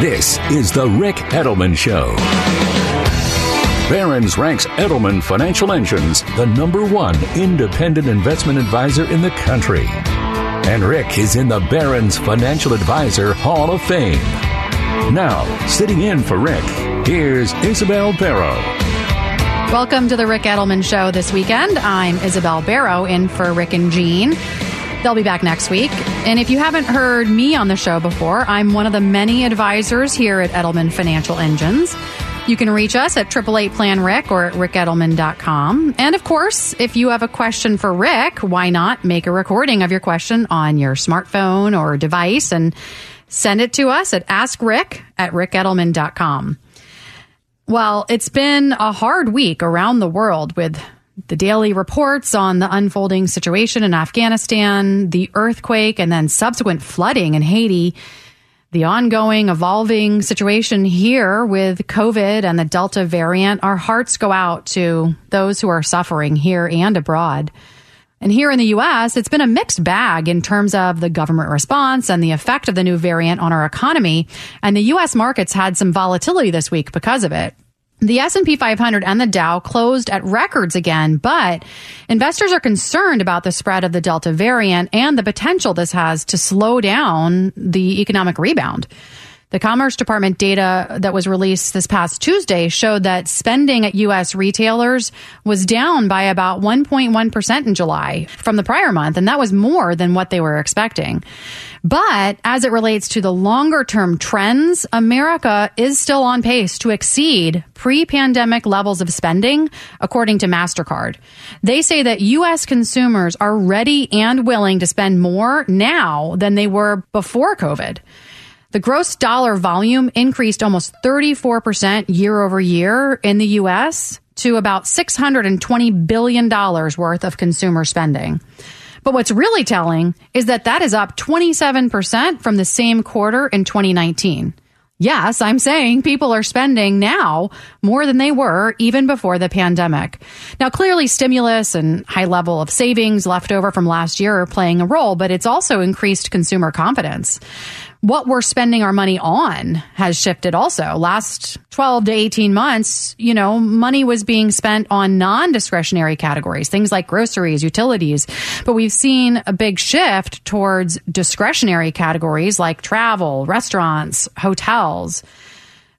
This is the Ric Edelman Show. Barron's ranks Edelman Financial Engines the number one independent investment advisor in the country. And Ric is in the Barron's Financial Advisor Hall of Fame. Now, sitting in for Ric, here's Isabel Barrow. Welcome to the Ric Edelman Show this weekend. I'm Isabel Barrow in for Ric and Jean. They'll be back next week. And if you haven't heard me on the show before, I'm one of the many advisors here at Edelman Financial Engines. You can reach us at 888 Plan Ric or at ricedelman.com. And of course, if you have a question for Ric, why not make a recording of your question on your smartphone or device and send it to us at askric at ricedelman.com. Well, it's been a hard week around the world with the daily reports on the unfolding situation in Afghanistan, the earthquake, and then subsequent flooding in Haiti, the ongoing, evolving situation here with COVID and the Delta variant. Our hearts go out to those who are suffering here and abroad. And here in the US, it's been a mixed bag in terms of the government response and the effect of the new variant on our economy. And the US markets had some volatility this week because of it. The S&P 500 and the Dow closed at records again, but investors are concerned about the spread of the Delta variant and the potential this has to slow down the economic rebound. The Commerce Department data that was released this past Tuesday showed that spending at U.S. retailers was down by about 1.1% in July from the prior month, and that was more than what they were expecting. But as it relates to the longer term trends, America is still on pace to exceed pre pandemic levels of spending, according to MasterCard. They say that U.S. consumers are ready and willing to spend more now than they were before COVID. The gross dollar volume increased almost 34% year over year in the US to about $620 billion worth of consumer spending. But what's really telling is that that is up 27% from the same quarter in 2019. Yes, I'm saying people are spending now more than they were even before the pandemic. Now, clearly stimulus and high level of savings left over from last year are playing a role, but it's also increased consumer confidence what we're spending our money on has shifted also. Last 12 to 18 months, you know, money was being spent on non discretionary categories, things like groceries, utilities. But we've seen a big shift towards discretionary categories like travel, restaurants, hotels.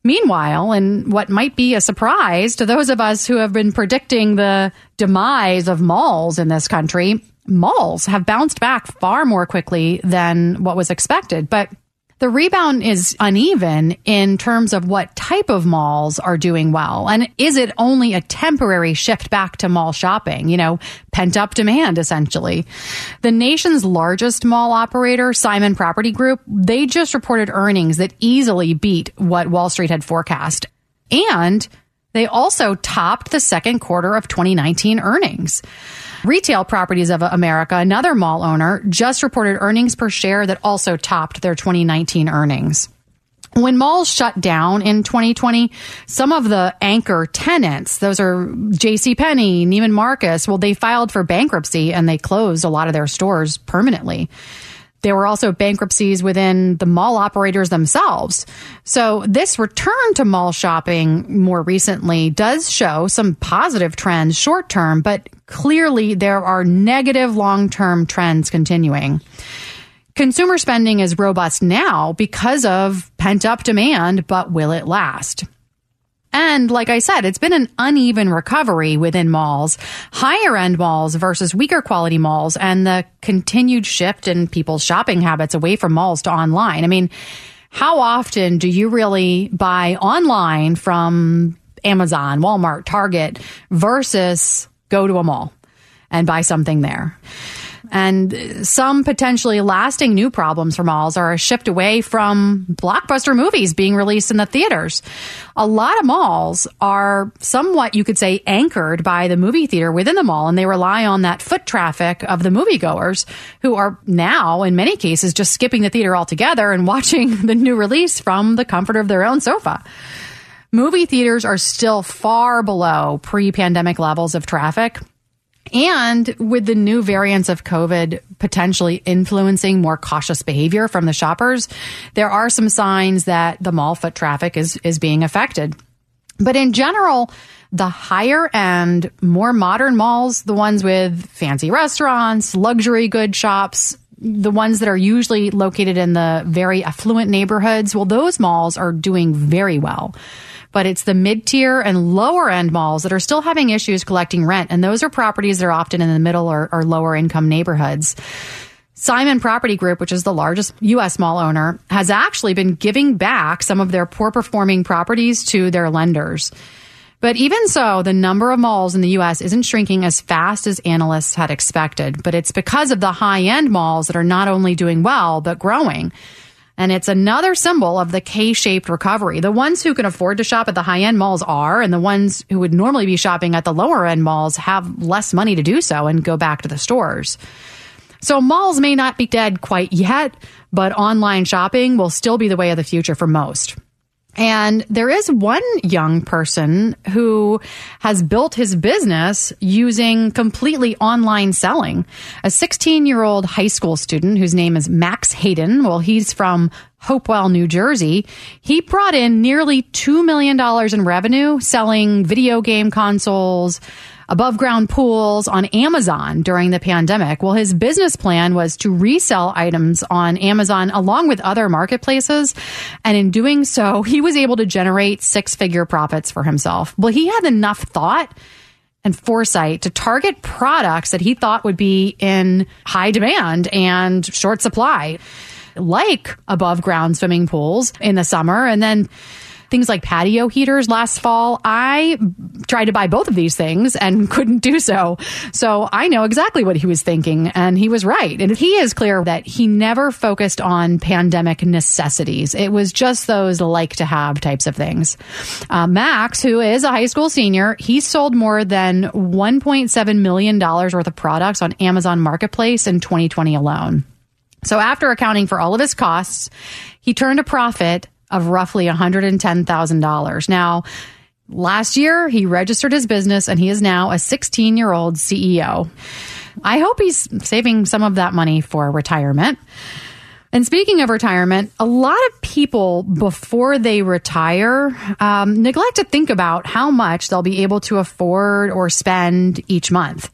Meanwhile, and what might be a surprise to those of us who have been predicting the demise of malls in this country, malls have bounced back far more quickly than what was expected. But the rebound is uneven in terms of what type of malls are doing well. And is it only a temporary shift back to mall shopping? You know, pent up demand, essentially. The nation's largest mall operator, Simon Property Group, they just reported earnings that easily beat what Wall Street had forecast. And they also topped the second quarter of 2019 earnings. Retail Properties of America, another mall owner, just reported earnings per share that also topped their 2019 earnings. When malls shut down in 2020, some of the anchor tenants, those are J.C. Penney, Neiman Marcus, well, they filed for bankruptcy and they closed a lot of their stores permanently. There were also bankruptcies within the mall operators themselves. So this return to mall shopping more recently does show some positive trends short term, but clearly there are negative long term trends continuing. Consumer spending is robust now because of pent up demand, but will it last? And like I said, it's been an uneven recovery within malls, higher end malls versus weaker quality malls, and the continued shift in people's shopping habits away from malls to online. I mean, how often do you really buy online from Amazon, Walmart, Target versus go to a mall and buy something there? And some potentially lasting new problems for malls are a shift away from blockbuster movies being released in the theaters. A lot of malls are somewhat, you could say, anchored by the movie theater within the mall, and they rely on that foot traffic of the moviegoers who are now, in many cases, just skipping the theater altogether and watching the new release from the comfort of their own sofa. Movie theaters are still far below pre pandemic levels of traffic. And with the new variants of COVID potentially influencing more cautious behavior from the shoppers, there are some signs that the mall foot traffic is, is being affected. But in general, the higher end, more modern malls, the ones with fancy restaurants, luxury good shops, the ones that are usually located in the very affluent neighborhoods, well, those malls are doing very well but it's the mid tier and lower end malls that are still having issues collecting rent. And those are properties that are often in the middle or, or lower income neighborhoods. Simon Property Group, which is the largest U.S. mall owner, has actually been giving back some of their poor performing properties to their lenders. But even so, the number of malls in the U.S. isn't shrinking as fast as analysts had expected. But it's because of the high end malls that are not only doing well, but growing. And it's another symbol of the K shaped recovery. The ones who can afford to shop at the high end malls are, and the ones who would normally be shopping at the lower end malls have less money to do so and go back to the stores. So malls may not be dead quite yet, but online shopping will still be the way of the future for most. And there is one young person who has built his business using completely online selling. A 16 year old high school student whose name is Max Hayden. Well, he's from Hopewell, New Jersey. He brought in nearly $2 million in revenue selling video game consoles, above ground pools on Amazon during the pandemic. Well, his business plan was to resell items on Amazon along with other marketplaces. And in doing so, he was able to generate six figure profits for himself. Well, he had enough thought and foresight to target products that he thought would be in high demand and short supply like above ground swimming pools in the summer and then things like patio heaters last fall. I tried to buy both of these things and couldn't do so. So I know exactly what he was thinking and he was right. And he is clear that he never focused on pandemic necessities. It was just those like to have types of things. Uh, Max, who is a high school senior, he sold more than $1.7 million worth of products on Amazon Marketplace in 2020 alone. So after accounting for all of his costs, he turned a profit of roughly $110,000. Now, last year he registered his business and he is now a 16 year old CEO. I hope he's saving some of that money for retirement. And speaking of retirement, a lot of people before they retire um, neglect to think about how much they'll be able to afford or spend each month,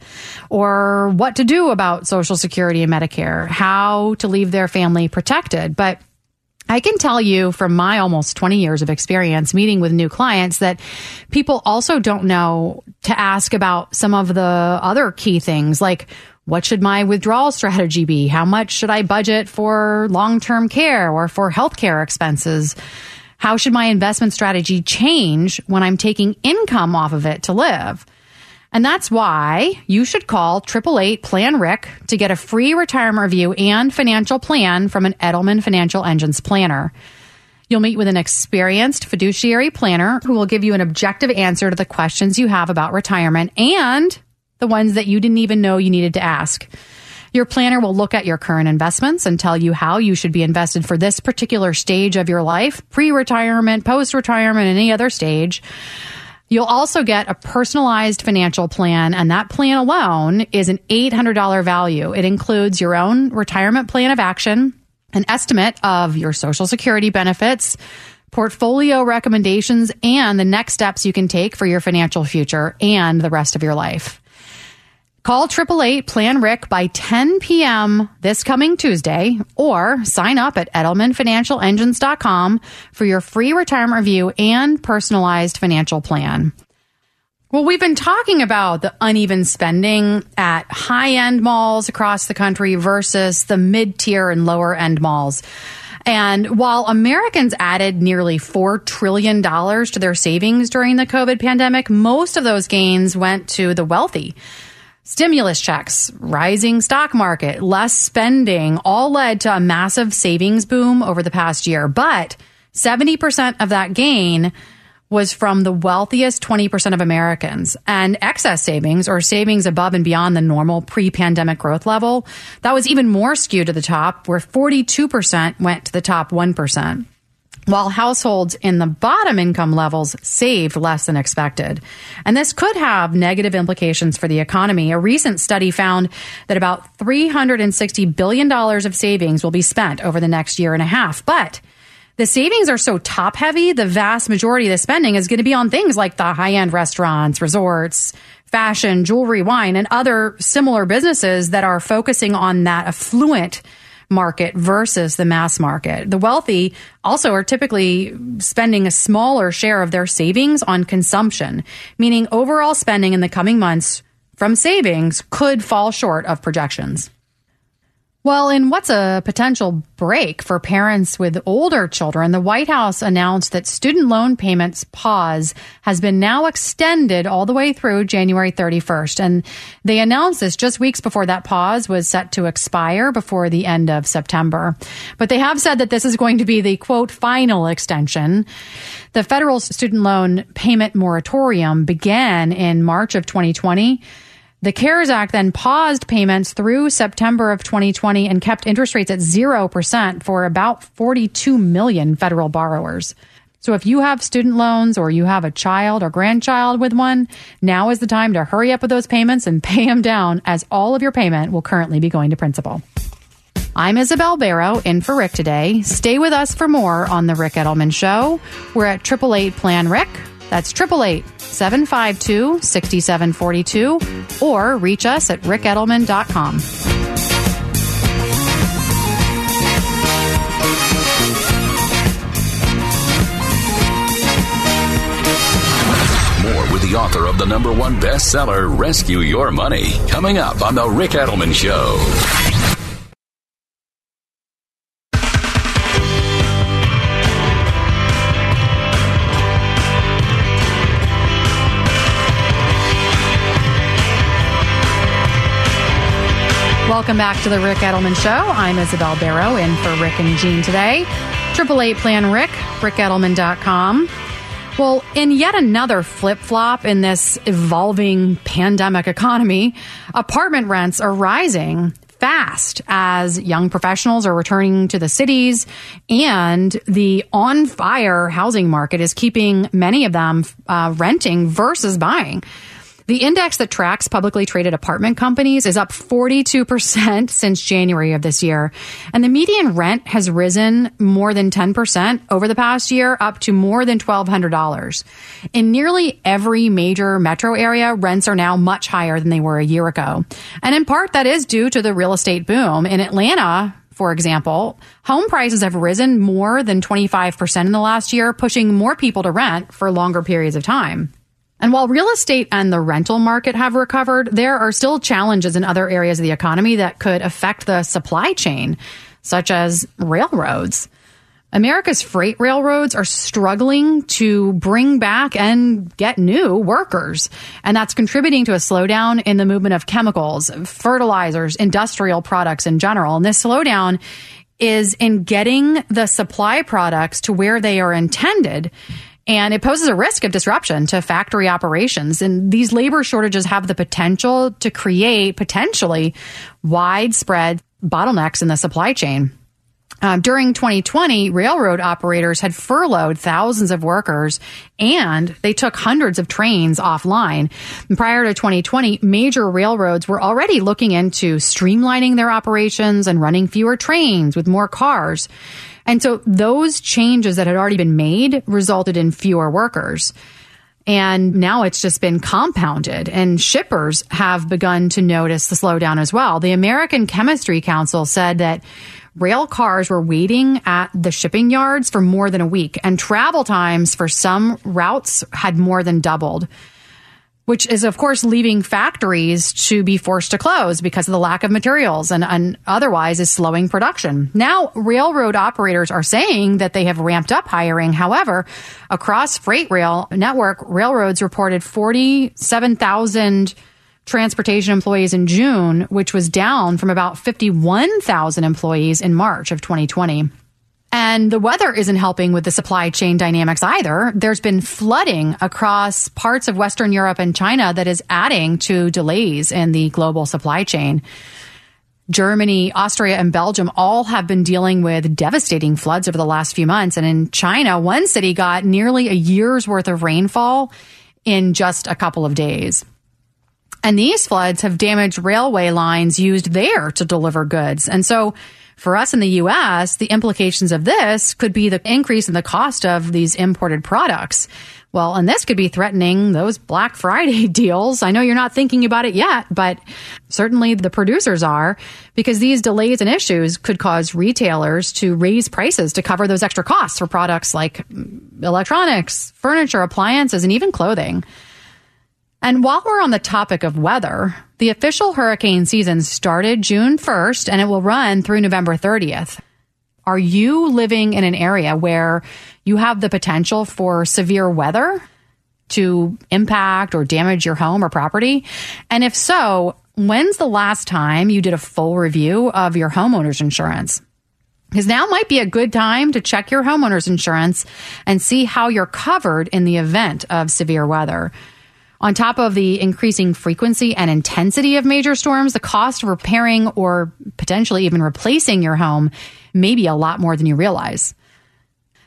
or what to do about Social Security and Medicare, how to leave their family protected. But I can tell you from my almost 20 years of experience meeting with new clients that people also don't know to ask about some of the other key things like what should my withdrawal strategy be? How much should I budget for long term care or for healthcare expenses? How should my investment strategy change when I'm taking income off of it to live? And that's why you should call 888 Plan Ric to get a free retirement review and financial plan from an Edelman Financial Engines planner. You'll meet with an experienced fiduciary planner who will give you an objective answer to the questions you have about retirement and the ones that you didn't even know you needed to ask. Your planner will look at your current investments and tell you how you should be invested for this particular stage of your life, pre retirement, post retirement, any other stage. You'll also get a personalized financial plan, and that plan alone is an $800 value. It includes your own retirement plan of action, an estimate of your Social Security benefits, portfolio recommendations, and the next steps you can take for your financial future and the rest of your life. Call 888 Plan Ric by 10 p.m. this coming Tuesday or sign up at EdelmanFinancialEngines.com for your free retirement review and personalized financial plan. Well, we've been talking about the uneven spending at high end malls across the country versus the mid tier and lower end malls. And while Americans added nearly $4 trillion to their savings during the COVID pandemic, most of those gains went to the wealthy. Stimulus checks, rising stock market, less spending all led to a massive savings boom over the past year. But 70% of that gain was from the wealthiest 20% of Americans and excess savings or savings above and beyond the normal pre pandemic growth level. That was even more skewed to the top, where 42% went to the top 1% while households in the bottom income levels saved less than expected. And this could have negative implications for the economy. A recent study found that about $360 billion of savings will be spent over the next year and a half. But the savings are so top heavy, the vast majority of the spending is going to be on things like the high end restaurants, resorts, fashion, jewelry, wine, and other similar businesses that are focusing on that affluent market versus the mass market. The wealthy also are typically spending a smaller share of their savings on consumption, meaning overall spending in the coming months from savings could fall short of projections. Well, in what's a potential break for parents with older children, the White House announced that student loan payments pause has been now extended all the way through January 31st. And they announced this just weeks before that pause was set to expire before the end of September. But they have said that this is going to be the quote final extension. The federal student loan payment moratorium began in March of 2020. The CARES Act then paused payments through September of 2020 and kept interest rates at 0% for about 42 million federal borrowers. So if you have student loans or you have a child or grandchild with one, now is the time to hurry up with those payments and pay them down as all of your payment will currently be going to principal. I'm Isabel Barrow in for Ric today. Stay with us for more on The Ric Edelman Show. We're at 888 Plan Ric. That's 888 752 6742 or reach us at ricedelman.com. More with the author of the number one bestseller, Rescue Your Money, coming up on The Ric Edelman Show. Welcome back to the Ric Edelman Show. I'm Isabel Barrow in for Ric and Jean today. Triple eight Plan Ric, ricedelman.com. Well, in yet another flip flop in this evolving pandemic economy, apartment rents are rising fast as young professionals are returning to the cities and the on fire housing market is keeping many of them uh, renting versus buying. The index that tracks publicly traded apartment companies is up 42% since January of this year. And the median rent has risen more than 10% over the past year, up to more than $1,200. In nearly every major metro area, rents are now much higher than they were a year ago. And in part, that is due to the real estate boom. In Atlanta, for example, home prices have risen more than 25% in the last year, pushing more people to rent for longer periods of time. And while real estate and the rental market have recovered, there are still challenges in other areas of the economy that could affect the supply chain, such as railroads. America's freight railroads are struggling to bring back and get new workers. And that's contributing to a slowdown in the movement of chemicals, fertilizers, industrial products in general. And this slowdown is in getting the supply products to where they are intended and it poses a risk of disruption to factory operations. And these labor shortages have the potential to create potentially widespread bottlenecks in the supply chain. Um, during 2020, railroad operators had furloughed thousands of workers and they took hundreds of trains offline. And prior to 2020, major railroads were already looking into streamlining their operations and running fewer trains with more cars. And so those changes that had already been made resulted in fewer workers. And now it's just been compounded, and shippers have begun to notice the slowdown as well. The American Chemistry Council said that rail cars were waiting at the shipping yards for more than a week, and travel times for some routes had more than doubled which is of course leaving factories to be forced to close because of the lack of materials and, and, otherwise is slowing production. Now, railroad operators are saying that they have ramped up hiring. However, across freight rail network, railroads reported 47,000 transportation employees in June, which was down from about 51,000 employees in March of 2020. And the weather isn't helping with the supply chain dynamics either. There's been flooding across parts of Western Europe and China that is adding to delays in the global supply chain. Germany, Austria, and Belgium all have been dealing with devastating floods over the last few months. And in China, one city got nearly a year's worth of rainfall in just a couple of days. And these floods have damaged railway lines used there to deliver goods. And so for us in the US, the implications of this could be the increase in the cost of these imported products. Well, and this could be threatening those Black Friday deals. I know you're not thinking about it yet, but certainly the producers are because these delays and issues could cause retailers to raise prices to cover those extra costs for products like electronics, furniture, appliances, and even clothing. And while we're on the topic of weather, the official hurricane season started June 1st and it will run through November 30th. Are you living in an area where you have the potential for severe weather to impact or damage your home or property? And if so, when's the last time you did a full review of your homeowner's insurance? Because now might be a good time to check your homeowner's insurance and see how you're covered in the event of severe weather. On top of the increasing frequency and intensity of major storms, the cost of repairing or potentially even replacing your home may be a lot more than you realize.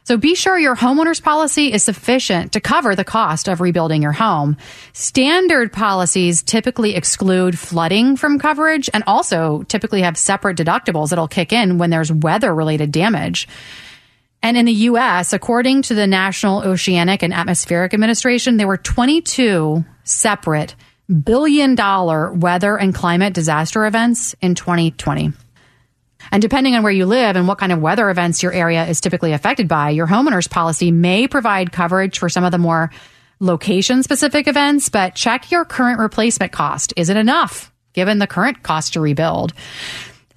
So be sure your homeowner's policy is sufficient to cover the cost of rebuilding your home. Standard policies typically exclude flooding from coverage and also typically have separate deductibles that'll kick in when there's weather related damage. And in the US, according to the National Oceanic and Atmospheric Administration, there were 22 separate billion dollar weather and climate disaster events in 2020. And depending on where you live and what kind of weather events your area is typically affected by, your homeowner's policy may provide coverage for some of the more location specific events, but check your current replacement cost. Is it enough given the current cost to rebuild?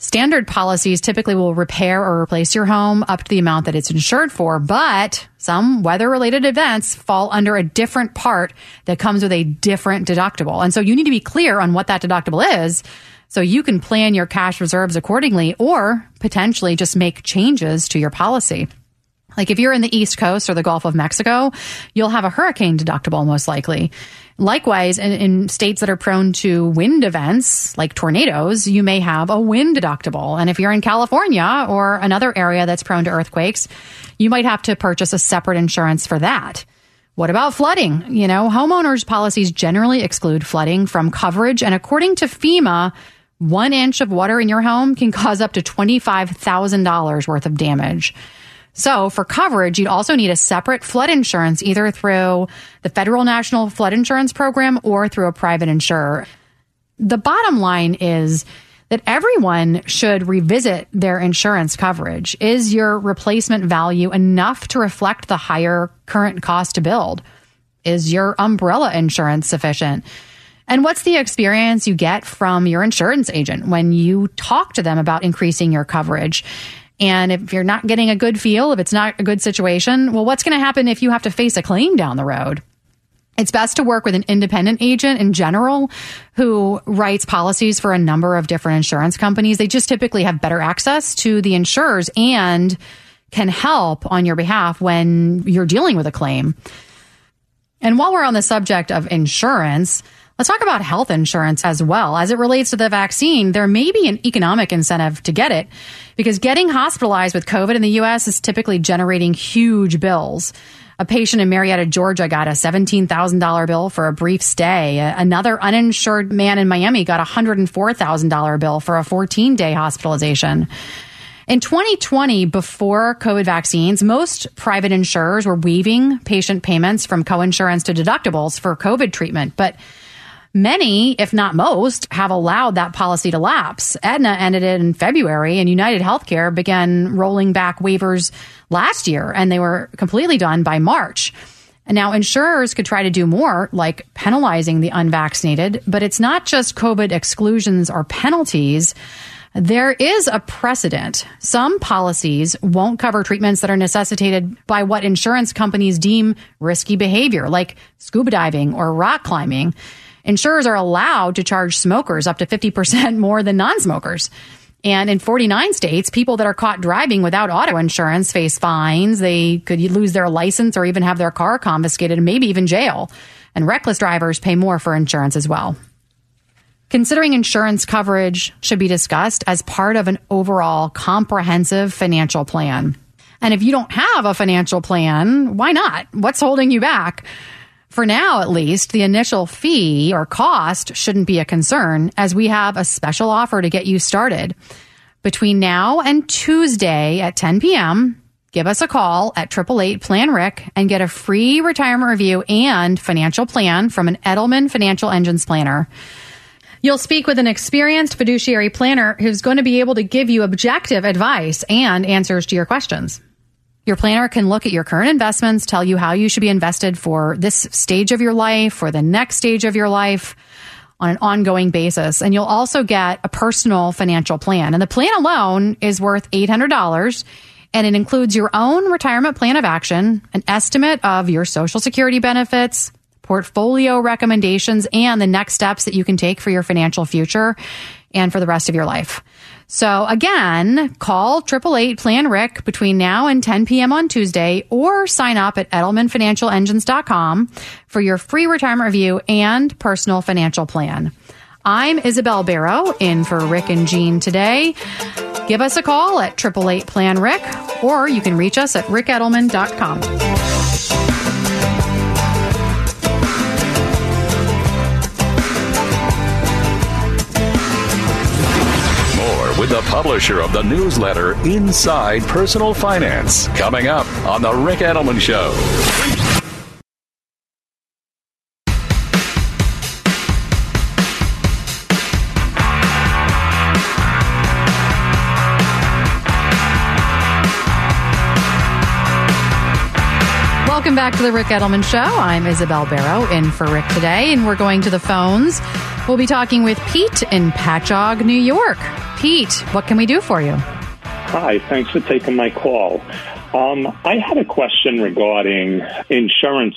Standard policies typically will repair or replace your home up to the amount that it's insured for, but some weather related events fall under a different part that comes with a different deductible. And so you need to be clear on what that deductible is so you can plan your cash reserves accordingly or potentially just make changes to your policy. Like if you're in the East Coast or the Gulf of Mexico, you'll have a hurricane deductible most likely. Likewise, in, in, states that are prone to wind events like tornadoes, you may have a wind deductible. And if you're in California or another area that's prone to earthquakes, you might have to purchase a separate insurance for that. What about flooding? You know, homeowners policies generally exclude flooding from coverage. And according to FEMA, one inch of water in your home can cause up to $25,000 worth of damage. So for coverage, you'd also need a separate flood insurance, either through the Federal National Flood Insurance Program or through a private insurer. The bottom line is that everyone should revisit their insurance coverage. Is your replacement value enough to reflect the higher current cost to build? Is your umbrella insurance sufficient? And what's the experience you get from your insurance agent when you talk to them about increasing your coverage? And if you're not getting a good feel, if it's not a good situation, well, what's going to happen if you have to face a claim down the road? It's best to work with an independent agent in general who writes policies for a number of different insurance companies. They just typically have better access to the insurers and can help on your behalf when you're dealing with a claim. And while we're on the subject of insurance, Let's talk about health insurance as well. As it relates to the vaccine, there may be an economic incentive to get it because getting hospitalized with COVID in the U.S. is typically generating huge bills. A patient in Marietta, Georgia got a $17,000 bill for a brief stay. Another uninsured man in Miami got a $104,000 bill for a 14 day hospitalization. In 2020, before COVID vaccines, most private insurers were waiving patient payments from coinsurance to deductibles for COVID treatment. But Many, if not most, have allowed that policy to lapse. Aetna ended it in February, and United Healthcare began rolling back waivers last year, and they were completely done by March. Now insurers could try to do more, like penalizing the unvaccinated, but it's not just COVID exclusions or penalties. There is a precedent. Some policies won't cover treatments that are necessitated by what insurance companies deem risky behavior, like scuba diving or rock climbing. Insurers are allowed to charge smokers up to 50% more than non smokers. And in 49 states, people that are caught driving without auto insurance face fines. They could lose their license or even have their car confiscated and maybe even jail. And reckless drivers pay more for insurance as well. Considering insurance coverage should be discussed as part of an overall comprehensive financial plan. And if you don't have a financial plan, why not? What's holding you back? For now, at least, the initial fee or cost shouldn't be a concern as we have a special offer to get you started. Between now and Tuesday at 10 p.m., give us a call at 888 Plan Ric and get a free retirement review and financial plan from an Edelman Financial Engines planner. You'll speak with an experienced fiduciary planner who's going to be able to give you objective advice and answers to your questions. Your planner can look at your current investments, tell you how you should be invested for this stage of your life or the next stage of your life on an ongoing basis. And you'll also get a personal financial plan. And the plan alone is worth $800 and it includes your own retirement plan of action, an estimate of your social security benefits, portfolio recommendations, and the next steps that you can take for your financial future and for the rest of your life. So again, call 888 Plan Ric between now and 10 p.m. on Tuesday or sign up at EdelmanFinancialEngines.com for your free retirement review and personal financial plan. I'm Isabel Barrow in for Ric and Jean today. Give us a call at 888 Plan Ric or you can reach us at ricedelman.com. the publisher of the newsletter Inside Personal Finance. Coming up on The Ric Edelman Show. Welcome back to the Ric Edelman Show. I'm Isabel Barrow in for Ric today, and we're going to the phones. We'll be talking with Pete in Patchogue, New York. Pete, what can we do for you? Hi, thanks for taking my call. Um, I had a question regarding insurance.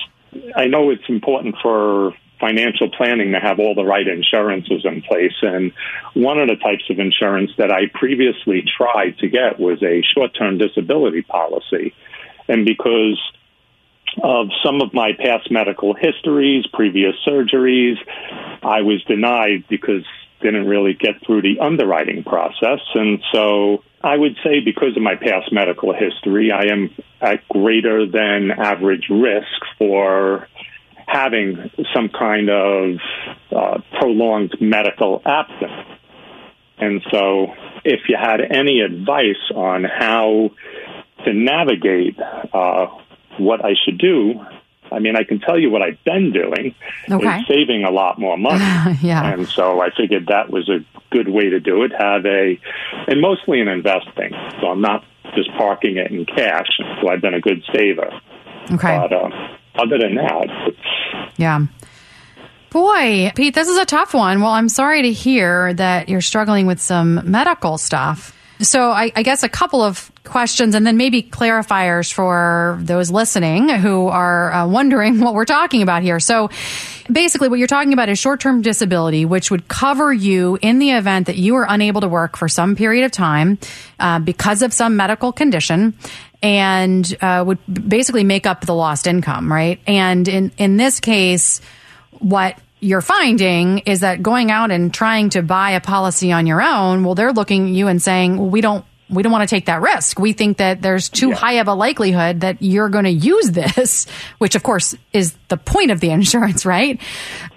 I know it's important for financial planning to have all the right insurances in place. And one of the types of insurance that I previously tried to get was a short term disability policy. And because of some of my past medical histories, previous surgeries, I was denied because didn't really get through the underwriting process. And so I would say because of my past medical history, I am at greater than average risk for having some kind of uh, prolonged medical absence. And so if you had any advice on how to navigate uh, what I should do, I mean, I can tell you what I've been doing okay. is saving a lot more money. yeah. And so I figured that was a good way to do it. Have a, and mostly in investing. So I'm not just parking it in cash. So I've been a good saver. Okay. But uh, other than that, yeah. Boy, Pete, this is a tough one. Well, I'm sorry to hear that you're struggling with some medical stuff. So I, I, guess a couple of questions and then maybe clarifiers for those listening who are uh, wondering what we're talking about here. So basically what you're talking about is short-term disability, which would cover you in the event that you are unable to work for some period of time uh, because of some medical condition and uh, would basically make up the lost income, right? And in, in this case, what you're finding is that going out and trying to buy a policy on your own, well, they're looking at you and saying, well, we don't we don't want to take that risk. We think that there's too yeah. high of a likelihood that you're going to use this, which of course is the point of the insurance, right?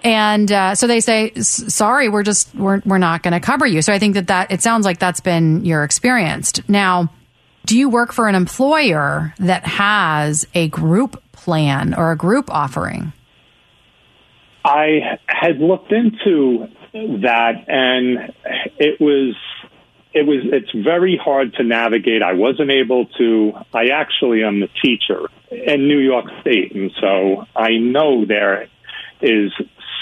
And uh, so they say, "Sorry, we're just we're we're not going to cover you." So I think that that it sounds like that's been your experience. Now, do you work for an employer that has a group plan or a group offering? I had looked into that, and it was it was it's very hard to navigate. I wasn't able to. I actually am the teacher in New York State, and so I know there is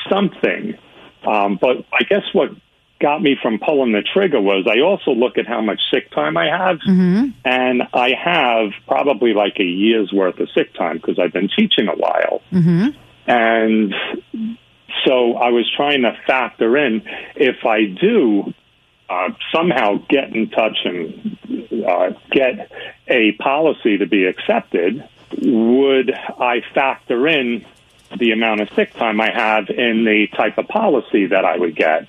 something. Um, but I guess what got me from pulling the trigger was I also look at how much sick time I have, mm-hmm. and I have probably like a year's worth of sick time because I've been teaching a while. Mm-hmm. And So I was trying to factor in if I do uh, somehow get in touch and uh, get a policy to be accepted, would I factor in the amount of sick time I have in the type of policy that I would get?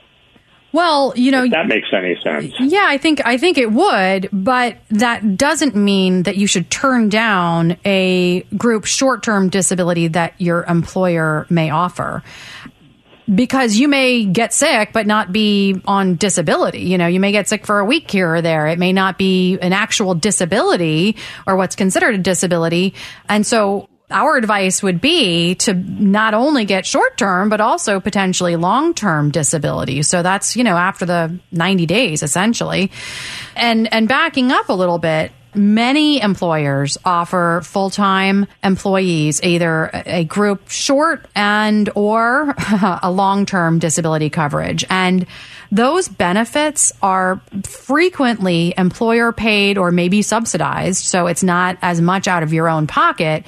Well, you know, if that makes any sense. Yeah, I think I think it would, but that doesn't mean that you should turn down a group short-term disability that your employer may offer because you may get sick but not be on disability. You know, you may get sick for a week here or there. It may not be an actual disability or what's considered a disability. And so our advice would be to not only get short term, but also potentially long term disability. So that's, you know, after the 90 days essentially. And, and backing up a little bit, many employers offer full-time employees either a group short and or a long-term disability coverage. And those benefits are frequently employer paid or maybe subsidized so it's not as much out of your own pocket.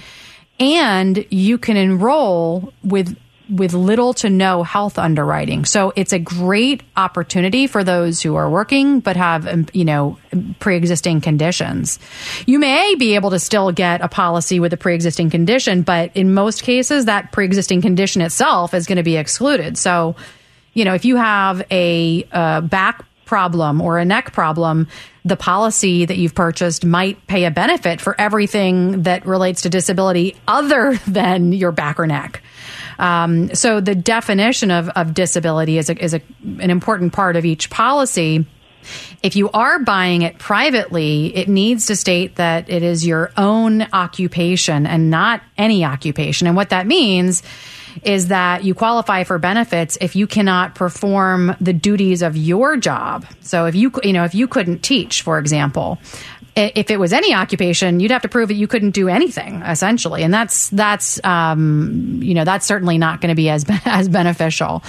And you can enroll with with little to no health underwriting. So it's a great opportunity for those who are working but have, um, you know, pre-existing conditions. You may be able to still get a policy with a pre-existing condition, but in most cases that pre-existing condition itself is going to be excluded. So, you know, if you have a, a back problem or a neck problem, the policy that you've purchased might pay a benefit for everything that relates to disability other than your back or neck. Um, so the definition of, of disability is, a, is a, an important part of each policy. If you are buying it privately, it needs to state that it is your own occupation and not any occupation. And what that means is that you qualify for benefits if you cannot perform the duties of your job. So if you you know if you couldn't teach, for example, if it was any occupation, you'd have to prove that you couldn't do anything essentially, and that's that's um, you know that's certainly not going to be as as beneficial.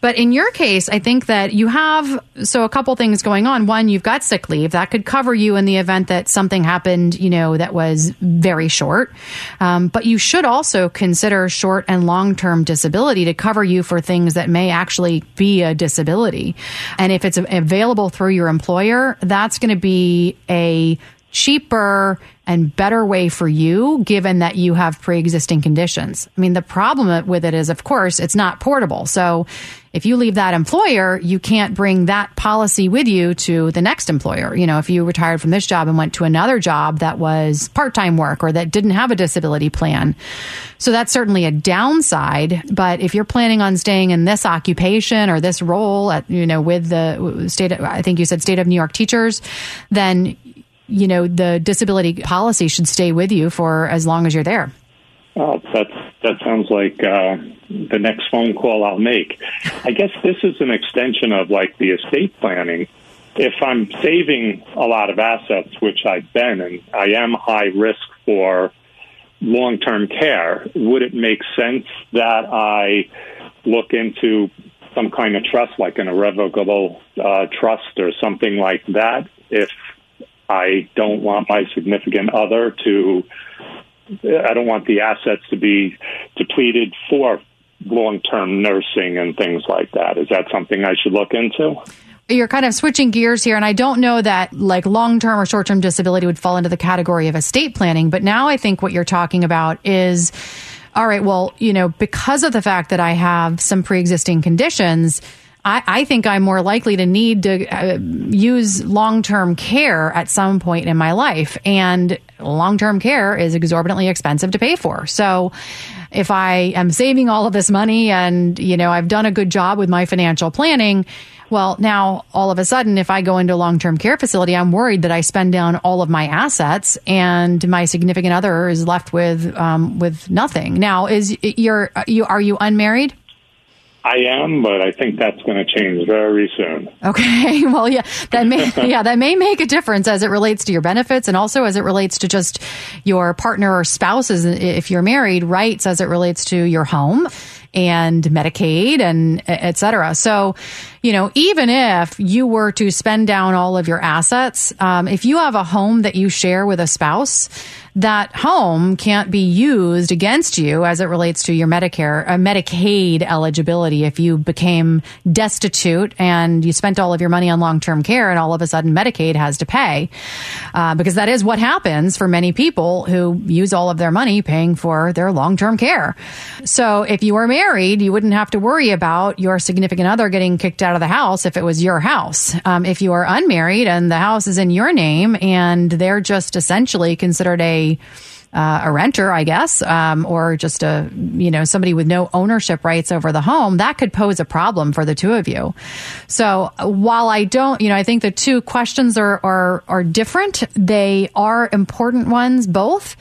But in your case, I think that you have so a couple things going on. One, you've got sick leave that could cover you in the event that something happened, you know, that was very short. Um, but you should also consider short and long term disability to cover you for things that may actually be a disability. And if it's available through your employer, that's going to be a cheaper and better way for you given that you have pre-existing conditions. I mean, the problem with it is, of course, it's not portable. So if you leave that employer, you can't bring that policy with you to the next employer. You know, if you retired from this job and went to another job that was part-time work or that didn't have a disability plan. So that's certainly a downside. But if you're planning on staying in this occupation or this role at, you know, with the state, I think you said state of New York teachers, then you know, the disability policy should stay with you for as long as you're there. Well, that's, that sounds like uh, the next phone call I'll make. I guess this is an extension of like the estate planning. If I'm saving a lot of assets, which I've been, and I am high risk for long term care, would it make sense that I look into some kind of trust, like an irrevocable uh, trust or something like that, if I don't want my significant other to, I don't want the assets to be depleted for long term nursing and things like that. Is that something I should look into? You're kind of switching gears here, and I don't know that like long term or short term disability would fall into the category of estate planning, but now I think what you're talking about is all right, well, you know, because of the fact that I have some pre existing conditions, I, I, think I'm more likely to need to uh, use long term care at some point in my life. And long term care is exorbitantly expensive to pay for. So if I am saving all of this money and, you know, I've done a good job with my financial planning, well, now all of a sudden, if I go into a long term care facility, I'm worried that I spend down all of my assets and my significant other is left with um, with nothing. Now, is your you are you unmarried? I am, but I think that's going to change very soon. Okay. Well, yeah, that may yeah that may make a difference as it relates to your benefits, and also as it relates to just your partner or spouses if you're married, rights as it relates to your home. and Medicaid and et cetera. So, you know, even if you were to spend down all of your assets, um, if you have a home that you share with a spouse, that home can't be used against you as it relates to your Medicare, uh, Medicaid eligibility. If you became destitute and you spent all of your money on long term care and all of a sudden Medicaid has to pay, uh, because that is what happens for many people who use all of their money paying for their long term care. So if you were married, you wouldn't have to worry about your significant other getting kicked out of the house if it was your house. Um, if you are unmarried and the house is in your name and they're just essentially considered a uh, a renter, I guess, um, or just a you know somebody with no ownership rights over the home, that could pose a problem for the two of you. So while I don't, you know, I think the two questions are are are different. They are important ones both.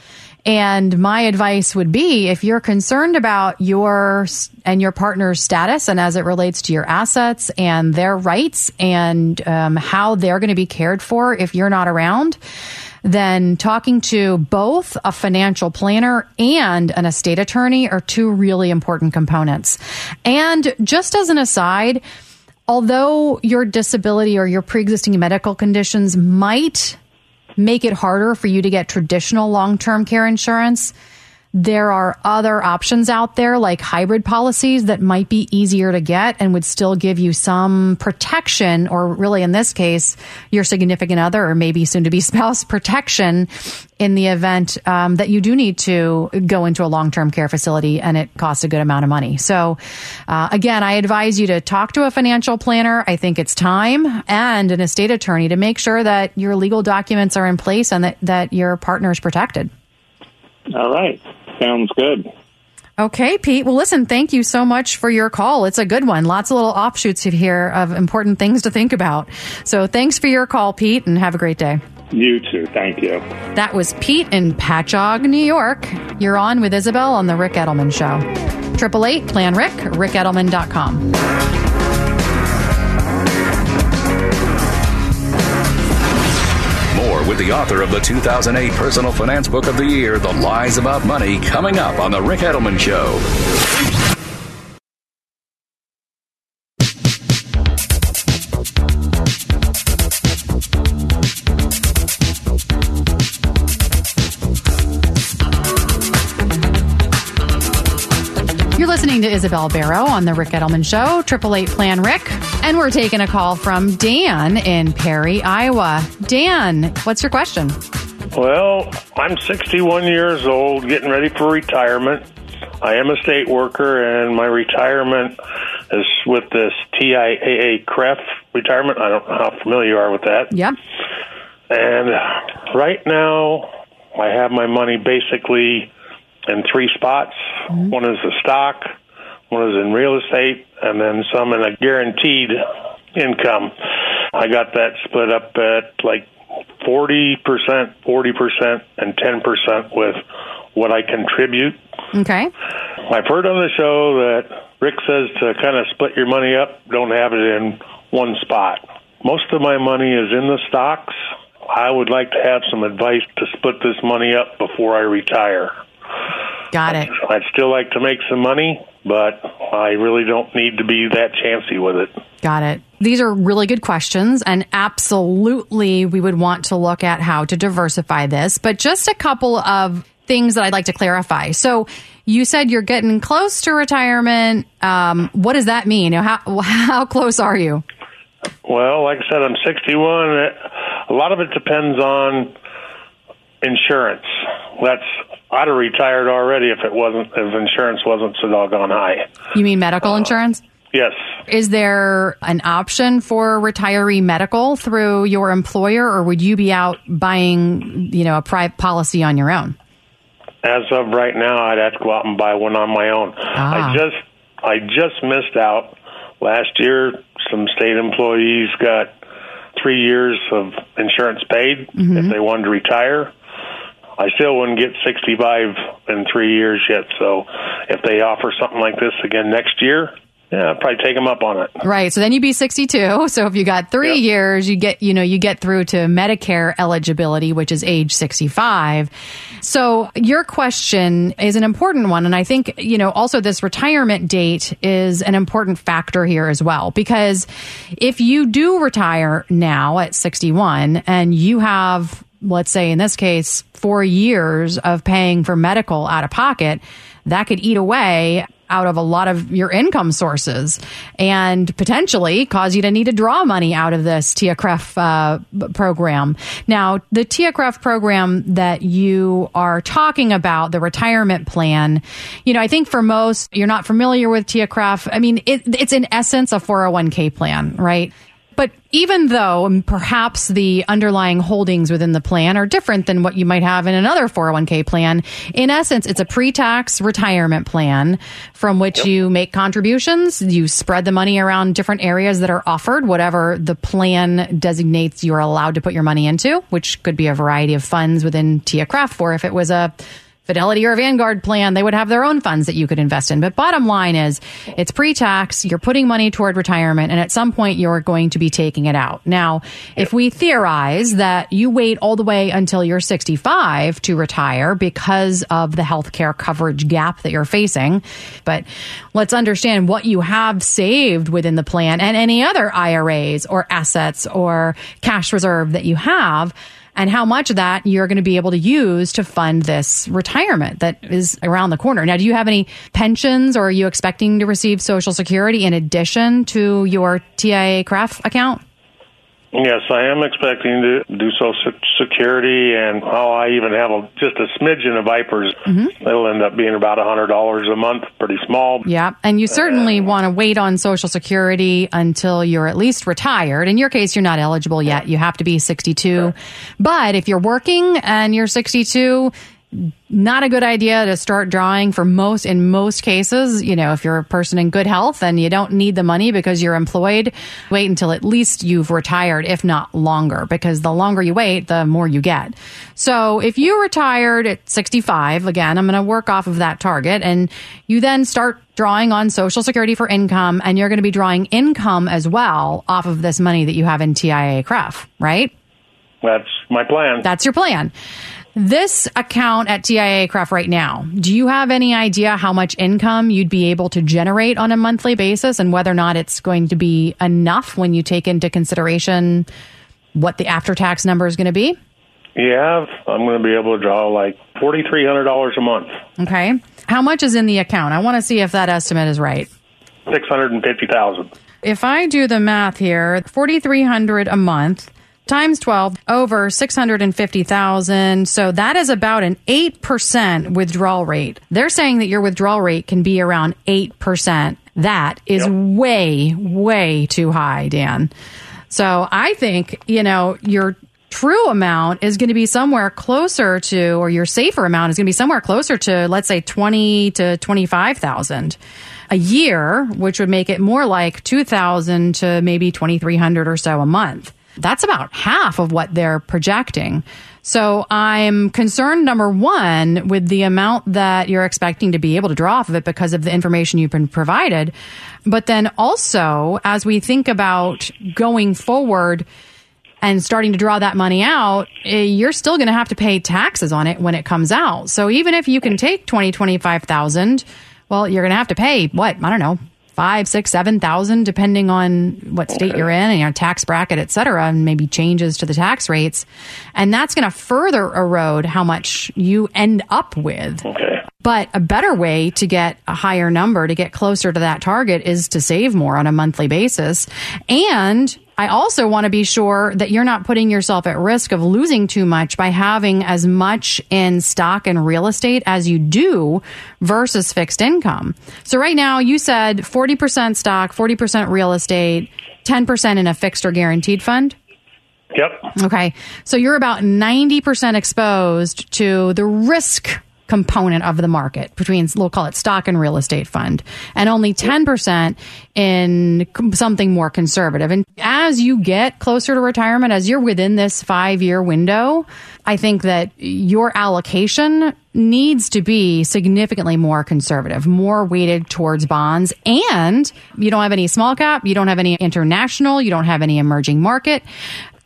And my advice would be if you're concerned about your and your partner's status and as it relates to your assets and their rights and um, how they're going to be cared for if you're not around, then talking to both a financial planner and an estate attorney are two really important components. And just as an aside, although your disability or your pre existing medical conditions might make it harder for you to get traditional long term care insurance, there are other options out there like hybrid policies that might be easier to get and would still give you some protection, or really in this case, your significant other or maybe soon to be spouse protection in the event um, that you do need to go into a long term care facility and it costs a good amount of money. So, uh, again, I advise you to talk to a financial planner. I think it's time and an estate attorney to make sure that your legal documents are in place and that, that your partner is protected. All right. Sounds good. Okay, Pete. Well, listen, thank you so much for your call. It's a good one. Lots of little offshoots here of important things to think about. So thanks for your call, Pete, and have a great day. You too. Thank you. That was Pete in Patchogue, New York. You're on with Isabel on The Ric Edelman Show. 888 Plan Ric, ricedelman.com. with the author of the 2008 Personal Finance Book of the Year, The Lies About Money, coming up on The Ric Edelman Show. You're listening to Isabel Barrow on The Ric Edelman Show, 888 Plan Ric. And we're taking a call from Dan in Perry, Iowa. Dan, what's your question? Well, I'm 61 years old, getting ready for retirement. I am a state worker, and my retirement is with this TIAA CREF retirement. I don't know how familiar you are with that. Yep. And right now, I have my money basically in three spots. Mm-hmm. One is the stock, one is in real estate, and then some in a guaranteed income. I got that split up at like 40%, 40%, and 10% with what I contribute. Okay. I've heard on the show that Ric says to kind of split your money up, don't have it in one spot. Most of my money is in the stocks. I would like to have some advice to split this money up before I retire. Got it. I'd still like to make some money, but I really don't need to be that chancy with it. Got it. These are really good questions, and absolutely we would want to look at how to diversify this. But just a couple of things that I'd like to clarify. So, you said you're getting close to retirement. Um, what does that mean? How how close are you? Well, like I said, I'm 61. A lot of it depends on insurance. That's I'd have retired already if it wasn't if insurance wasn't so doggone high. You mean medical uh, insurance? Yes. Is there an option for retiree medical through your employer, or would you be out buying, you know, a private policy on your own? As of right now, I'd have to go out and buy one on my own. Ah. I just I just missed out last year. Some state employees got three years of insurance paid mm-hmm. if they wanted to retire. I still wouldn't get 65 in three years yet. So if they offer something like this again next year, Yeah, I'd probably take them up on it. Right. So then you'd be 62. So if you got three Yep. years, you get, you know, you get through to Medicare eligibility, which is age 65. So your question is an important one. And I think, you know, also this retirement date is an important factor here as well, because if you do retire now at 61 and you have, let's say in this case, four years of paying for medical out of pocket, that could eat away out of a lot of your income sources and potentially cause you to need to draw money out of this TIAA CREF uh, program. Now, the TIAA CREF program that you are talking about, the retirement plan, you know, I think for most, you're not familiar with TIAA CREF. I mean, it, it's in essence a 401k plan, right? But even though um, perhaps the underlying holdings within the plan are different than what you might have in another 401k plan, in essence, it's a pre tax retirement plan from which you make contributions. You spread the money around different areas that are offered, whatever the plan designates you are allowed to put your money into, which could be a variety of funds within TIAA CREF, or if it was a Fidelity or Vanguard plan, they would have their own funds that you could invest in. But bottom line is it's pre-tax, you're putting money toward retirement, and at some point you're going to be taking it out. Now, if we theorize that you wait all the way until you're 65 to retire because of the healthcare coverage gap that you're facing, but let's understand what you have saved within the plan and any other IRAs or assets or cash reserve that you have and how much of that you're going to be able to use to fund this retirement that is around the corner. Now, do you have any pensions or are you expecting to receive Social Security in addition to your TIAA CREF account? Yes, I am expecting to do Social Security, and oh, I even have a, just a smidgen of IPERS. Mm-hmm. It'll end up being about a hundred dollars a month, pretty small. Yeah. And you certainly want to wait on Social Security until you're at least retired. In your case, you're not eligible yet. You have to be 62. But if you're working and you're 62, not a good idea to start drawing for most in most cases you know if you're a person in good health and you don't need the money because you're employed wait until at least you've retired if not longer because the longer you wait the more you get so if you retired at 65 again i'm going to work off of that target and you then start drawing on social security for income and you're going to be drawing income as well off of this money that you have in TIAA CREF right That's my plan. that's your plan. This account at TIAA CREF right now, do you have any idea how much income you'd be able to generate on a monthly basis and whether or not it's going to be enough when you take into consideration what the after tax number is going to be? yeah, I'm going to be able to draw like forty three hundred dollars a month, Okay. How much is in the account? I want to see if that estimate is right. six hundred and fifty thousand. If I do the math here, 4300 a month times 12 over 650,000. So that is about an 8% withdrawal rate. They're saying that your withdrawal rate can be around 8%. That is Yep. way, way too high, Dan. So I think, you know, your true amount is going to be somewhere closer to, or your safer amount is going to be somewhere closer to, let's say 20 to 25,000 a year, which would make it more like 2,000 to maybe 2,300 or so a month. That's about half of what they're projecting. So I'm concerned, number one, with the amount that you're expecting to be able to draw off of it because of the information you've been provided. But then also, as we think about going forward, and starting to draw that money out, eh, you're still going to have to pay taxes on it when it comes out. So even if you can take 20, 25,000, well, you're going to have to pay what? I don't know, five, six, seven thousand, depending on what state you're in and your tax bracket, et cetera, and maybe changes to the tax rates. And that's going to further erode how much you end up with. Okay. But a better way to get a higher number, to get closer to that target, is to save more on a monthly basis. And I also want to be sure that you're not putting yourself at risk of losing too much by having as much in stock and real estate as you do versus fixed income. So right now you said 40% stock, 40% real estate, 10% in a fixed or guaranteed fund. Yep. Okay. So you're about 90% exposed to the risk component of the market between, we'll call it stock and real estate fund, and only 10% in something more conservative. And as you get closer to retirement, as you're within this five year window, I think that your allocation needs to be significantly more conservative, more weighted towards bonds. And you don't have any small cap, you don't have any international, you don't have any emerging market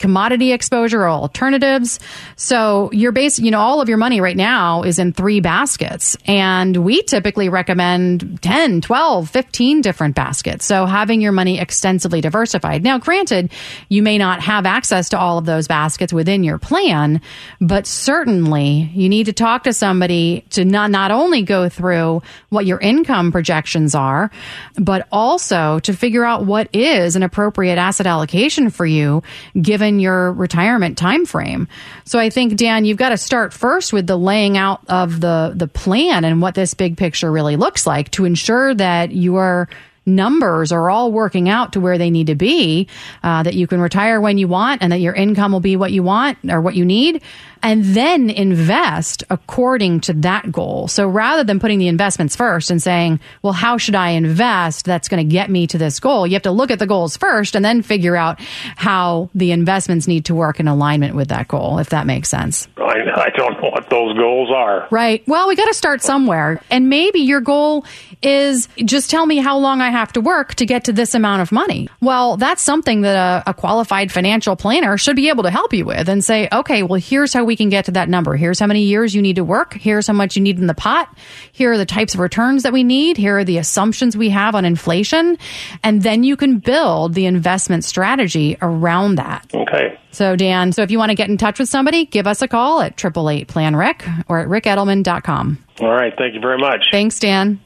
commodity exposure or alternatives. So you're based, you know, all of your money right now is in three baskets. And we typically recommend 10, 12, 15 different baskets. So having your money extensively diversified. Now, granted, you may not have access to all of those baskets within your plan, but certainly you need to talk to somebody to not, not only go through what your income projections are, but also to figure out what is an appropriate asset allocation for you given your retirement time frame. So I think Dan, you've got to start first with the laying out of the the plan and what this big picture really looks like to ensure that your numbers are all working out to where they need to be, uh, that you can retire when you want and that your income will be what you want or what you need, and then invest according to that goal. So rather than putting the investments first and saying, well, how should I invest that's going to get me to this goal? You have to look at the goals first and then figure out how the investments need to work in alignment with that goal, if that makes sense. I, I don't know what those goals are. Right. Well, we got to start somewhere. And maybe your goal is just tell me how long I have to work to get to this amount of money. Well, that's something that a, a, qualified financial planner should be able to help you with and say, okay, well, here's how we can get to that number. Here's how many years you need to work. Here's how much you need in the pot. Here are the types of returns that we need. Here are the assumptions we have on inflation. And then you can build the investment strategy around that. Okay. So, Dan, so if you want to get in touch with somebody, give us a call at 888 Plan Ric or at ricedelman.com. All right. Thank you very much. Thanks, Dan.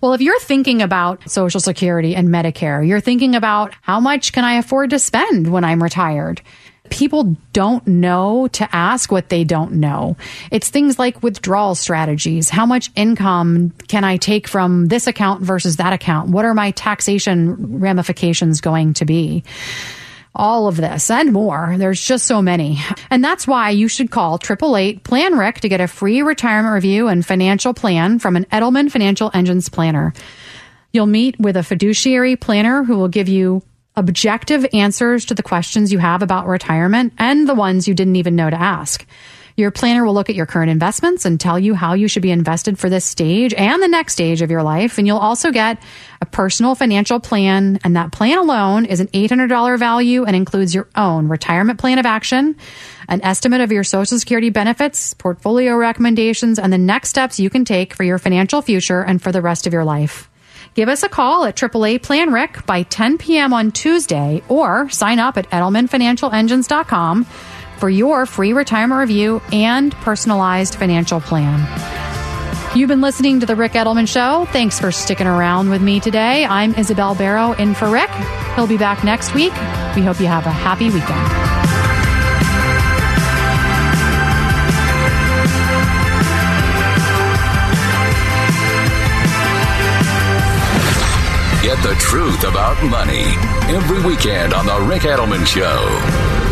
Well, if you're thinking about Social Security and Medicare, you're thinking about how much can I afford to spend when I'm retired? People don't know to ask what they don't know. It's things like withdrawal strategies. How much income can I take from this account versus that account? What are my taxation ramifications going to be? all of this and more. There's just so many. And that's why you should call 888 Plan Ric to get a free retirement review and financial plan from an Edelman Financial Engines planner. You'll meet with a fiduciary planner who will give you objective answers to the questions you have about retirement and the ones you didn't even know to ask. Your planner will look at your current investments and tell you how you should be invested for this stage and the next stage of your life. And you'll also get a personal financial plan. And that plan alone is an $800 value and includes your own retirement plan of action, an estimate of your social security benefits, portfolio recommendations, and the next steps you can take for your financial future and for the rest of your life. Give us a call at AAA Plan Ric by 10 p.m. on Tuesday or sign up at EdelmanFinancialEngines.com for your free retirement review and personalized financial plan. You've been listening to The Ric Edelman Show. Thanks for sticking around with me today. I'm Isabel Barrow in for Ric. He'll be back next week. We hope you have a happy weekend. Get the truth about money every weekend on The Ric Edelman Show.